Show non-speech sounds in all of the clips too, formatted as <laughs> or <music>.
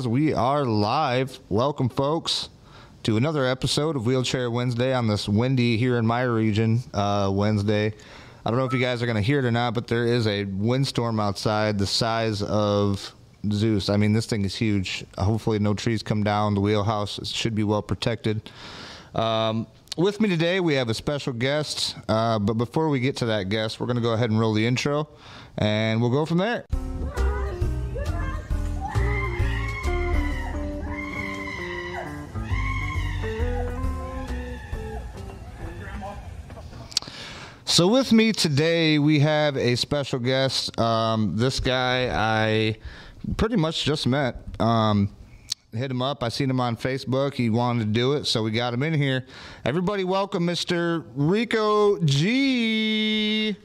We are live. Welcome, folks, to another episode of Wheelchair Wednesday on this windy here in my region uh, Wednesday. I don't know if you guys are going to hear it or not, but there is a windstorm outside the size of Zeus. I mean, this thing is huge. Hopefully, no trees come down. The wheelhouse should be well protected. Um, with me today, we have a special guest. Uh, but before we get to that guest, we're going to go ahead and roll the intro, and we'll go from there. So with me today, we have a special guest. Um, this guy I pretty much just met. Um, hit him up. I seen him on Facebook. He wanted to do it, so we got him in here. Everybody, welcome Mr. Rico Gee.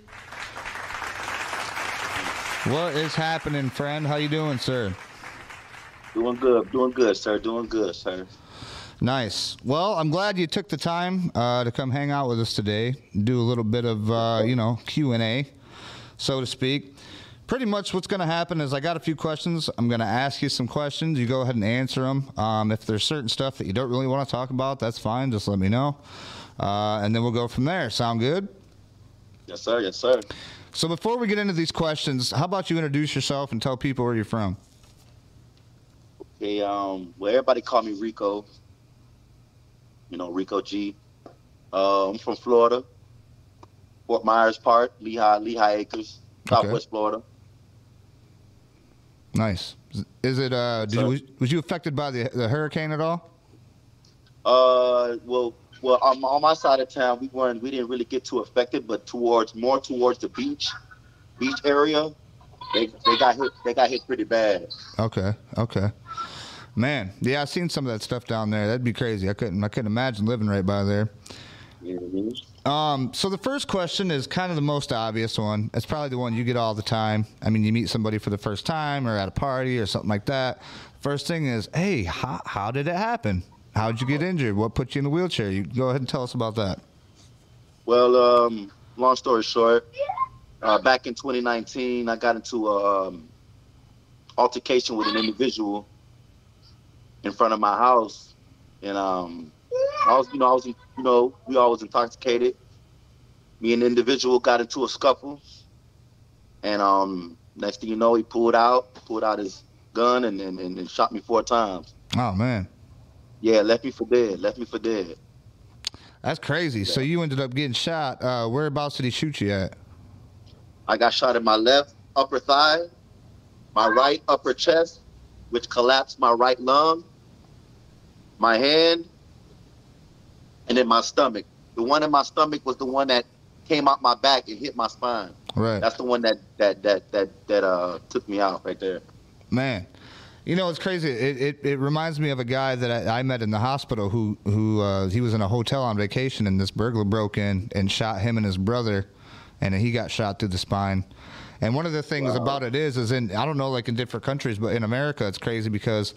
What is happening, friend? How you doing, sir? Doing good, doing good, sir. Doing good, sir. Nice. Well, I'm glad you took the time uh, to come hang out with us today. Do a little bit of uh, you know Q and A, so to speak. Pretty much what's going to happen is I got a few questions. I'm going to ask you some questions. You go ahead and answer them. Um, if there's certain stuff that you don't really want to talk about, that's fine. Just let me know, uh, and then we'll go from there. Sound good? Yes, sir. Yes, sir. So before we get into these questions, how about you introduce yourself and tell people where you're from? Okay. Um. Well, everybody call me Rico you know, Rico Gee. Uh, I'm from Florida, Fort Myers Park, Lehigh, Lehigh Acres, Southwest okay. Florida. Nice. Is it? Uh, did you, was you affected by the the hurricane at all? Uh, well, well, on, on my side of town, we weren't. We didn't really get too affected, but towards more towards the beach, beach area, they they got hit. They got hit pretty bad. Okay. Okay. Man, yeah, I've seen some of that stuff down there. That'd be crazy. I couldn't, I couldn't imagine living right by there. Um, so the first question is kind of the most obvious one. It's probably the one you get all the time. I mean, you meet somebody for the first time or at a party or something like that. First thing is, hey, how, how did it happen? How did you get injured? What put you in the wheelchair? You go ahead and tell us about that. Well, um, long story short, uh, back in 2019, I got into an um, altercation with an individual in front of my house, and um, I was, you know, I was, you know, we all was intoxicated. Me and the individual got into a scuffle, and um, next thing you know, he pulled out, pulled out his gun, and and, and shot me four times. Oh man. Yeah, left me for dead. Left me for dead. That's crazy. Yeah. So you ended up getting shot. Uh, whereabouts did he shoot you at? I got shot in my left upper thigh, my right upper chest, which collapsed my right lung, my hand, and then my stomach. The one in my stomach was the one that came out my back and hit my spine. Right. That's the one that that that that that uh took me out right there. Man. You know, it's crazy. It, it, it reminds me of a guy that I, I met in the hospital who who uh, he was in a hotel on vacation and this burglar broke in and shot him and his brother, and he got shot through the spine. And one of the things wow. about it is, is in I don't know, like in different countries, but in America, it's crazy because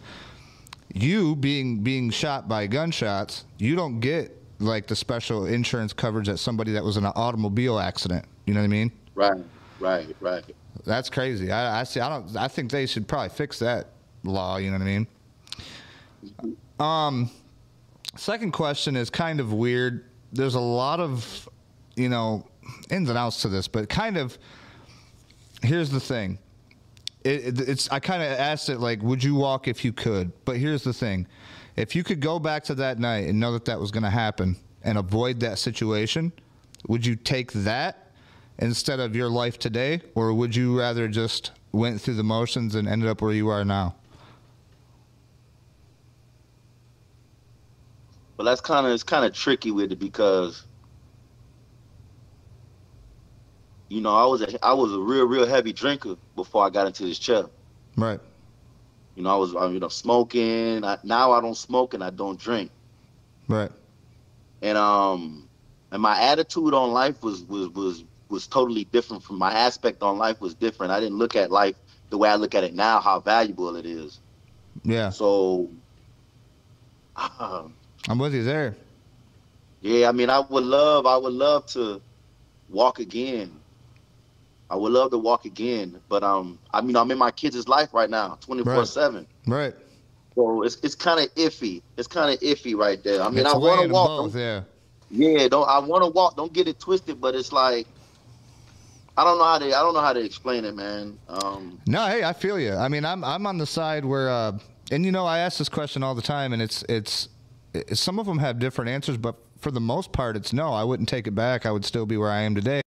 you being being shot by gunshots, you don't get like the special insurance coverage that somebody that was in an automobile accident. You know what I mean? Right, right, right. That's crazy. I, I see. I don't. I think they should probably fix that law. You know what I mean? Mm-hmm. Um, second question is kind of weird. There's a lot of, you know, ins and outs to this, but kind of. Here's the thing it, it's I kind of asked it like, would you walk if you could? But here's the thing: if you could go back to that night and know that that was going to happen and avoid that situation, would you take that instead of your life today, or would you rather just went through the motions and ended up where you are now? Well, that's kind of it's kind of tricky with it because you know, I was a I was a real real heavy drinker before I got into this chair. Right. You know, I was you know smoking. I, now I don't smoke and I don't drink. Right. And um, and my attitude on life was was was was totally different from my aspect on life was different. I didn't look at life the way I look at it now, how valuable it is. Yeah. So. Uh, I'm with you there. Yeah, I mean, I would love, I would love to walk again I would love to walk again, but um, I mean, I'm in my kids' life right now, 24 seven. Right. So it's it's kind of iffy. It's kind of iffy right there. I mean, It's I want to walk. both, yeah. yeah, don't I want to walk? Don't get it twisted, but it's like I don't know how to I don't know how to explain it, man. Um, No, hey, I feel you. I mean, I'm I'm on the side where, uh, and you know, I ask this question all the time, and it's it's, it, some of them have different answers, but for the most part, it's no. I wouldn't take it back. I would still be where I am today.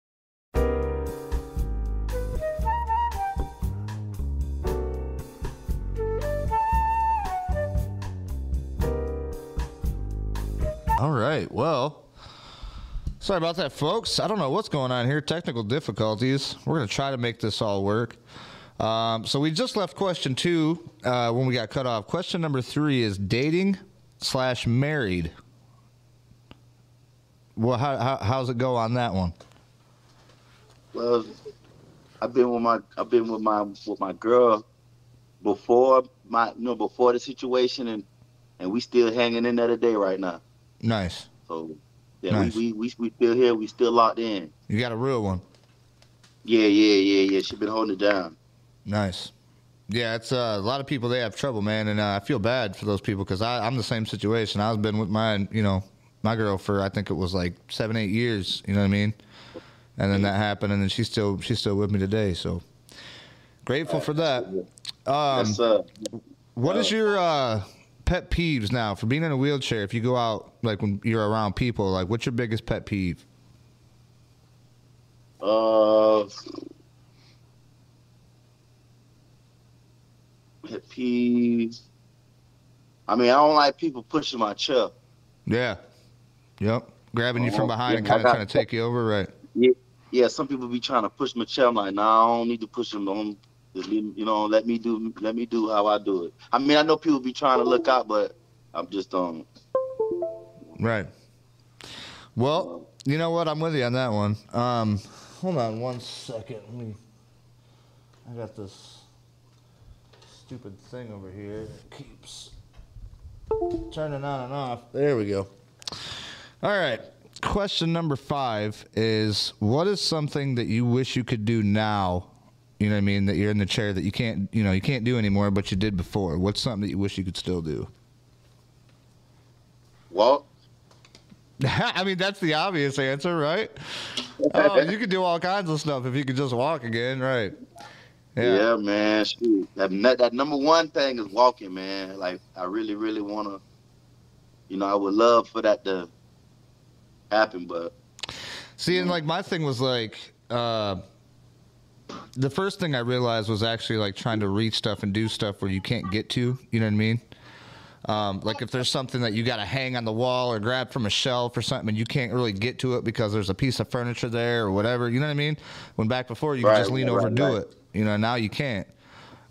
Sorry about that, folks. I don't know what's going on here. Technical difficulties. We're going to try to make this all work. Um, so we just left question two uh, when we got cut off. Question number three is dating slash married. Well, how, how how's it go on that one? well, I've been with my I've been with my with my girl before my you know before the situation, and and we still hanging in there today right now. Nice. So yeah, Nice. we, we we still here. We still locked in. You got a real one. Yeah, yeah, yeah, yeah. She's been holding it down. Nice. Yeah, it's uh, a lot of people. They have trouble, man, and uh, I feel bad for those people because I'm the same situation. I've been with my, you know, my girl for I think it was like seven, eight years. You know what I mean? And then that happened, and then she's still she's still with me today. So grateful for that. Um, uh, what is your uh, pet peeves now for being in a wheelchair? If you go out like when you're around people, like what's your biggest pet peeve? uh, pet peeves. I mean, I don't like people pushing my chair. Yeah. Yep. Grabbing you from Oh, behind and yeah, I kind of trying to take you over, right? Yeah, yeah. Some people be trying to push my chair. I'm like, nah, I don't need to push them. Don't, just you know, let me do, let me do how I do it. I mean, I know people be trying to look out, but I'm just um. Right. Well, you know what? I'm with you on that one. Um, hold on one second. Let me. I got this stupid thing over here that keeps turning on and off. There we go. All right. Question number five is: What is something that you wish you could do now? You know what I mean? That you're in the chair that you can't, you know, you can't do anymore, but you did before. What's something that you wish you could still do? Walk. <laughs> I mean, that's the obvious answer, right? <laughs> Oh, you could do all kinds of stuff if you could just walk again, right? Yeah, man. Shoot. That, that number one thing is walking, man. Like I really, really wanna. You know, I would love for that to happen, but See, and like my thing was like, uh, the first thing I realized was actually like trying to reach stuff and do stuff where you can't get to. You know what I mean? Um, like if there's something that you got to hang on the wall or grab from a shelf or something, and you can't really get to it because there's a piece of furniture there or whatever. You know what I mean? When back before you could just lean right, over right, and do right. it. You know, now you can't.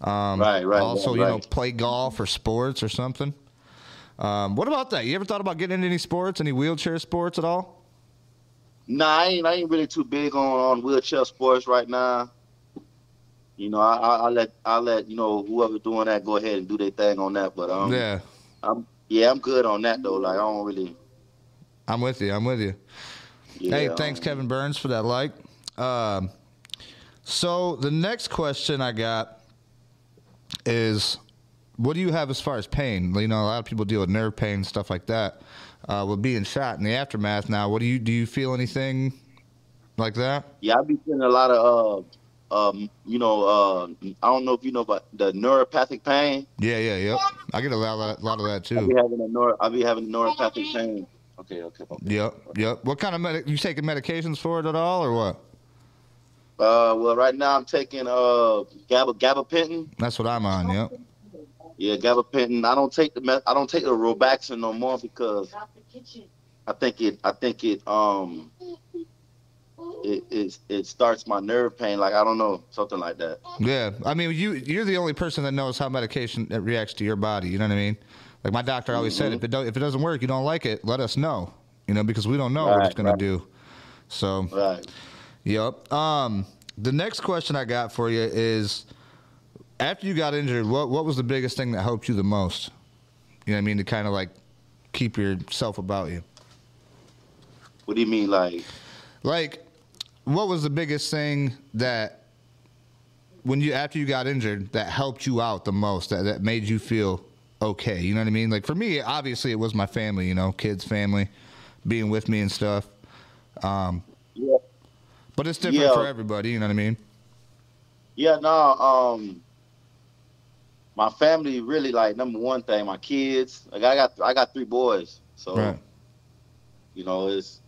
Um, Right, right, Also, right, you know, play golf or sports or something. Um, what about that? You ever thought about getting into any sports, any wheelchair sports at all? nah, I ain't I ain't really too big on on wheelchair sports right now. You know, I I, I let I let you know whoever doing that go ahead and do their thing on that. But um, yeah. I'm yeah, I'm good on that though. Like I don't really. I'm with you. I'm with you. Yeah, hey, thanks, um, Kevin Burns, for that like. Um, so the next question I got is, what do you have as far as pain? You know, a lot of people deal with nerve pain and stuff like that. Uh, with being shot in the aftermath now, what do you do? You feel anything like that? Yeah, I be feeling a lot of uh, um, you know, uh, I don't know if you know about the neuropathic pain. Yeah, yeah, yep. I get a lot of that, lot of that too. I be having a neuro, I be having neuropathic pain. Okay, okay. okay. Yep, yep. What kind of med- you taking medications for it at all, or what? Uh, well, right now I'm taking uh gaba gabapentin. That's what I'm on. Yep. Yeah, gabapentin. I don't take the me- I don't take the Robaxin no more because I think it I think it um it it, it starts my nerve pain. Like I don't know something like that. Yeah, I mean, you you're the only person that knows how medication reacts to your body. You know what I mean? Like my doctor always said, if it do, if it doesn't work, you don't like it, let us know. You know, because we don't know what it's gonna right. do. So, Right. yep. Um, the next question I got for you is, after you got injured, what what was the biggest thing that helped you the most? You know what I mean? To kind of like keep yourself about you. What do you mean, like? Like, what was the biggest thing that when you after you got injured that helped you out the most that, that made you feel okay. You know what I mean? Like for me, obviously it was my family. You know, kids, family, being with me and stuff. Um, Yeah. but it's different Yeah. for everybody. You know what I mean? Yeah, no, um my family really like number one thing, my kids. Like I got I got three boys. So Right. you know, it's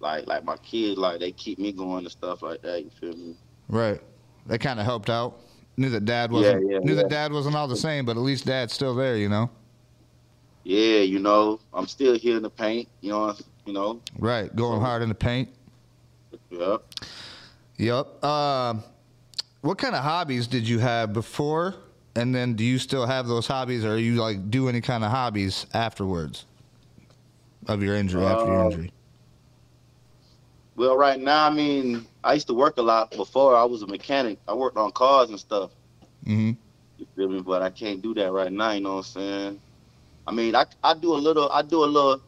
like like my kids like they keep me going and stuff like that, you feel me? Right. They kind of helped out. Knew that dad wasn't. Yeah, yeah, knew that dad wasn't all the same, but at least dad's still there. You know. Yeah, you know, I'm still here in the paint, you know, you know. Right. Going So- hard in the paint. Yep. Yep. Um, what kind of hobbies did you have before, and then do you still have those hobbies, or you like do any kind of hobbies afterwards of your injury? after your Uh, injury. Well, right now, I mean, I used to work a lot before. I was a mechanic. I worked on cars and stuff. hmm You feel me? But I can't do that right now. You know what I'm saying? I mean, I I do a little. I do a little.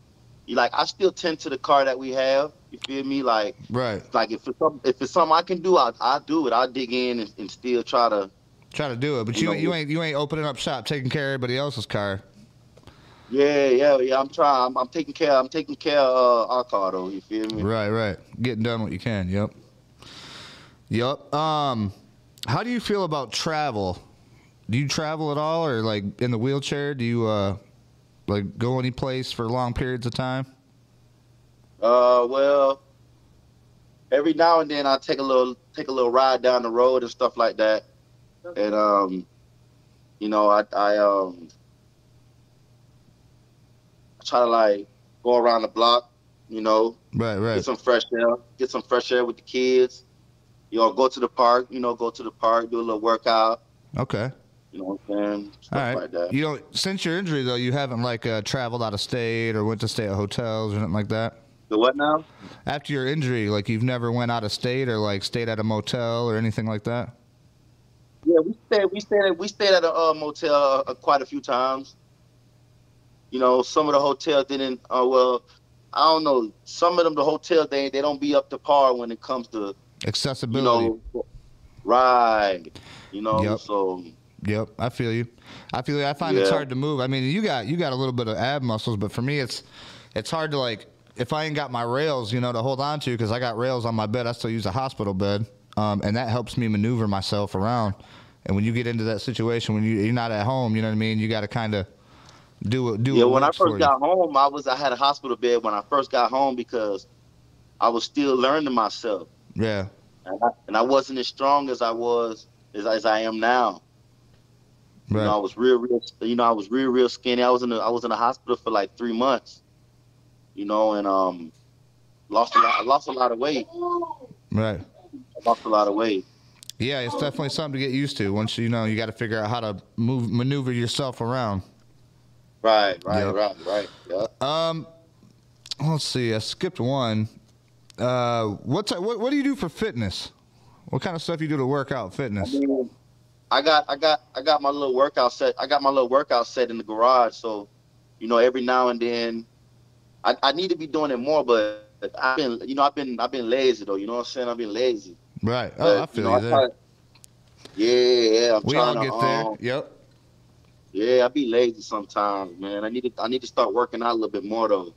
You like? I still tend to the car that we have. You feel me? Like Right. like if it's something, if it's something I can do, I I do it. I dig in and, and still try to. Try to do it, but You you know- you ain't you ain't opening up shop, taking care of everybody else's car. Yeah, yeah, yeah. I'm trying. I'm, I'm taking care. I'm taking care of uh, our car though. You feel me? Right, right. Getting done what you can. Yep. Yep. Um, how do you feel about travel? Do you travel at all, or like in the wheelchair? Do you uh, like go any place for long periods of time? Uh, well, every now and then I take a little take a little ride down the road and stuff like that, and um, you know, I I um, try to like go around the block, you know, Right, right. get some fresh air, get some fresh air with the kids. You know, go to the park, you know, go to the park, do a little workout, Okay. you know what I'm saying, stuff All right. like that. You know, since your injury though, you haven't like uh, traveled out of state or went to stay at hotels or anything like that. The what now? After your injury, like you've never went out of state or like stayed at a motel or anything like that. Yeah, we stayed. We stayed. At, we stayed at a uh, motel uh, quite a few times. You know, some of the hotels didn't. Uh, well, I don't know. Some of them, the hotels, they they don't be up to par when it comes to you Accessibility. know, right. You know, Yep. so Yep, I feel you. I feel you. I find it's hard to move. I mean, you got you got a little bit of ab muscles, but for me, it's it's hard to like if I ain't got my rails, you know, to hold on to because I got rails on my bed. I still use a hospital bed, um, and that helps me maneuver myself around. And when you get into that situation, when you, you're not at home, you know what I mean. You got to kind of do it. Do yeah. When I first you. got home, I was I had a hospital bed when I first got home because I was still learning myself, Yeah, and I, and I wasn't as strong as I was as, as I am now. Right. You know, I was real, real. You know, I was real, real skinny. I was in the, I was in the hospital for like three months. You know, and um, lost a lot. I lost a lot of weight. Right. I lost a lot of weight. Yeah, it's definitely something to get used to. Once you know, you got to figure out how to move, maneuver yourself around. Right, right, Yep. right, right. Yeah. Um, let's see. I skipped one. Uh, what's what? What do you do for fitness? What kind of stuff you do to work out fitness? I got, I got, I got my little workout set. I got my little workout set in the garage. So, you know, every now and then, I, I need to be doing it more. But I've been, you know, I've been, I've been lazy though. You know what I'm saying? I've been lazy. Right. Oh, I But, feel know, you there. try- yeah, yeah. I'm We trying all to, get there. um, Yep. Yeah, I be lazy sometimes, man. I need to I need to start working out a little bit more though.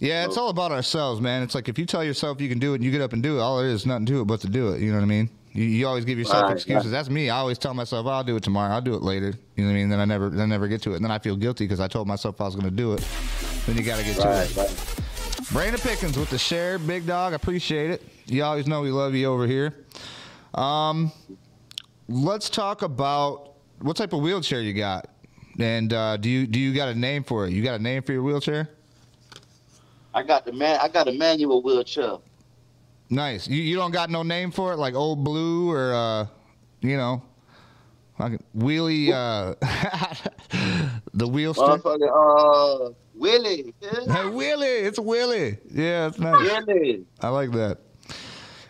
Yeah, it's all about ourselves, man. It's like if you tell yourself you can do it and you get up and do it, all there is nothing to it but to do it. You know what I mean? You, you always give yourself Right, excuses. That's me. I always tell myself I'll do it tomorrow. I'll do it later. You know what I mean? Then I never, then I never get to it. And then I feel guilty because I told myself I was going to do it. Then you got to get to Right, it. right. Brandon Pickens with the share, big dog. I appreciate it. You always know we love you over here. Um, let's talk about what type of wheelchair you got, and uh, do you do you got a name for it? You got a name for your wheelchair? I got the man I got a manual wheelchair. Nice. You you don't got no name for it, like Old Blue or uh, you know, like wheelie uh, <laughs> the wheelster. Uh Willie. <laughs> Hey. Willie, it's Willie. Yeah, it's nice. Willie. I like that.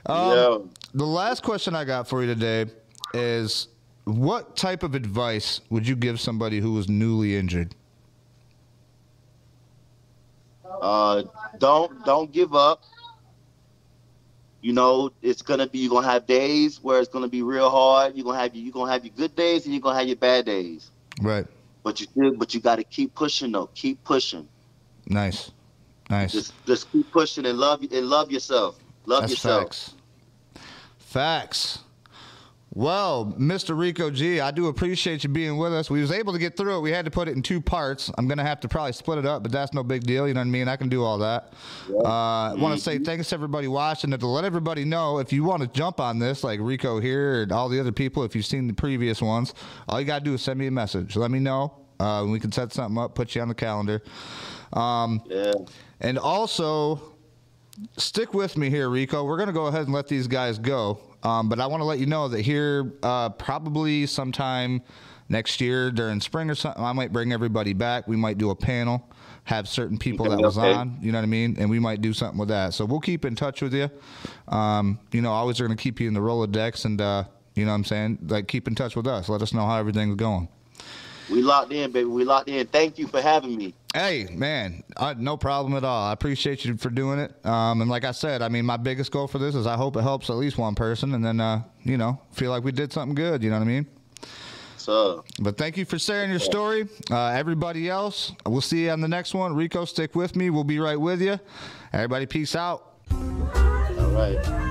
Um, yeah. The last question I got for you today is what type of advice would you give somebody who was newly injured? Uh don't don't give up. You know, it's gonna be you're gonna have days where it's gonna be real hard. You're gonna have you're gonna have your good days and you're gonna have your bad days. Right. But you but you got to keep pushing though. Keep pushing. Nice, nice. Just just keep pushing and love and love yourself. Love That's yourself. facts. Facts. Well, Mr. Rico Gee, I do appreciate you being with us. We was able to get through it. We had to put it in two parts. I'm gonna have to probably split it up, but that's no big deal. You know what I mean? I can do all that. Uh, I want to say thanks to everybody watching. And to let everybody know, if you want to jump on this, like Rico here and all the other people, if you've seen the previous ones, all you gotta do is send me a message. Let me know. Uh, we can set something up, put you on the calendar. Um, Yeah. and also, stick with me here, Rico. We're going to go ahead and let these guys go. Um, but I want to let you know that here, uh, probably sometime next year during spring or something, I might bring everybody back. We might do a panel, have certain people that was okay. on, you know what I mean? And we might do something with that. So we'll keep in touch with you. Um, you know, always are going to keep you in the Rolodex and, uh, you know what I'm saying? Like, keep in touch with us. Let us know how everything's going. We locked in, baby. We locked in. Thank you for having me. Hey, man, uh, no problem at all. I appreciate you for doing it. Um, and like I said, I mean, my biggest goal for this is I hope it helps at least one person, and then uh, you know, feel like we did something good. You know what I mean? So But thank you for sharing your story. Uh, everybody else, we'll see you on the next one. Rico, stick with me. We'll be right with you. Everybody, peace out. all right.